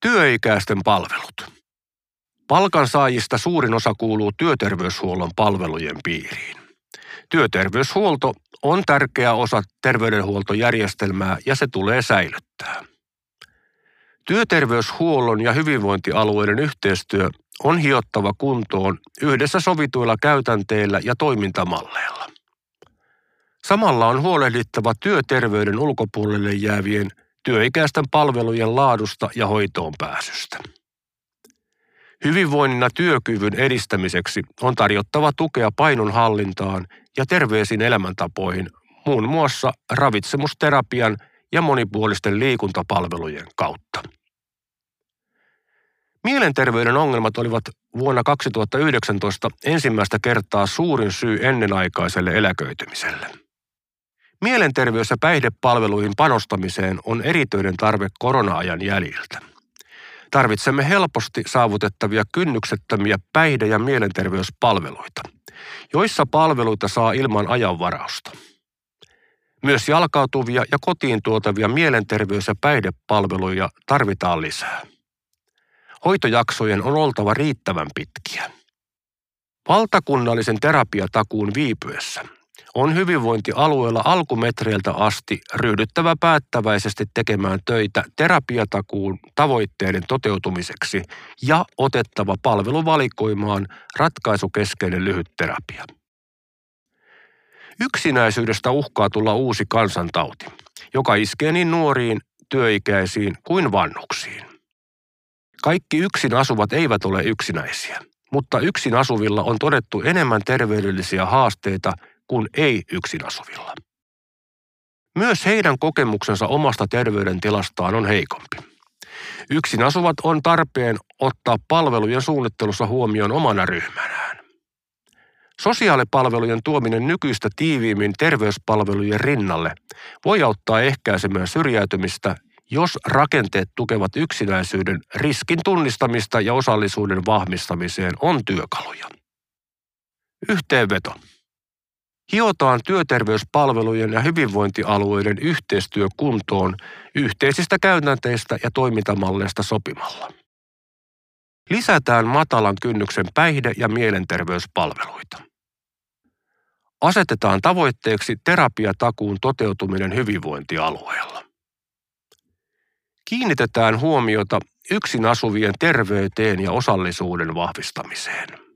Työikäisten palvelut. Palkansaajista suurin osa kuuluu työterveyshuollon palvelujen piiriin. Työterveyshuolto on tärkeä osa terveydenhuoltojärjestelmää ja se tulee säilyttää. Työterveyshuollon ja hyvinvointialueiden yhteistyö on hiottava kuntoon yhdessä sovituilla käytänteillä ja toimintamalleilla. Samalla on huolehdittava työterveyden ulkopuolelle jäävien työikäisten palvelujen laadusta ja hoitoon pääsystä. Hyvinvoinnin ja työkyvyn edistämiseksi on tarjottava tukea painonhallintaan ja terveisiin elämäntapoihin muun muassa ravitsemusterapian ja monipuolisten liikuntapalvelujen kautta. Mielenterveyden ongelmat olivat vuonna 2019 ensimmäistä kertaa suurin syy ennenaikaiselle eläköitymiselle. Mielenterveys- ja päihdepalveluihin panostamiseen on erityinen tarve korona-ajan jäljiltä. Tarvitsemme helposti saavutettavia kynnyksettömiä päihde- ja mielenterveyspalveluita, joissa palveluita saa ilman ajanvarausta. Myös jalkautuvia ja kotiin tuotavia mielenterveys- ja päihdepalveluja tarvitaan lisää. Hoitojaksojen on oltava riittävän pitkiä. Valtakunnallisen terapiatakuun viipyessä on hyvinvointialueella alkumetreiltä asti ryhdyttävä päättäväisesti tekemään töitä terapiatakuun tavoitteiden toteutumiseksi ja otettava palveluvalikoimaan ratkaisukeskeinen lyhytterapia. Yksinäisyydestä uhkaa tulla uusi kansantauti, joka iskee niin nuoriin, työikäisiin kuin vanhuksiin. Kaikki yksin asuvat eivät ole yksinäisiä, mutta yksin asuvilla on todettu enemmän terveydellisiä haasteita kuin ei yksin asuvilla. Myös heidän kokemuksensa omasta terveydentilastaan on heikompi. Yksin asuvat on tarpeen ottaa palvelujen suunnittelussa huomioon omana ryhmänään. Sosiaalipalvelujen tuominen nykyistä tiiviimmin terveyspalvelujen rinnalle voi auttaa ehkäisemään syrjäytymistä, jos rakenteet tukevat yksinäisyyden riskin tunnistamista ja osallisuuden vahvistamiseen on työkaluja. Yhteenveto. Hiotaan työterveyspalvelujen ja hyvinvointialueiden yhteistyö kuntoon yhteisistä käytänteistä ja toimintamalleista sopimalla. Lisätään matalan kynnyksen päihde- ja mielenterveyspalveluita. Asetetaan tavoitteeksi terapiatakuun toteutuminen hyvinvointialueella. Kiinnitetään huomiota yksin asuvien terveyteen ja osallisuuden vahvistamiseen.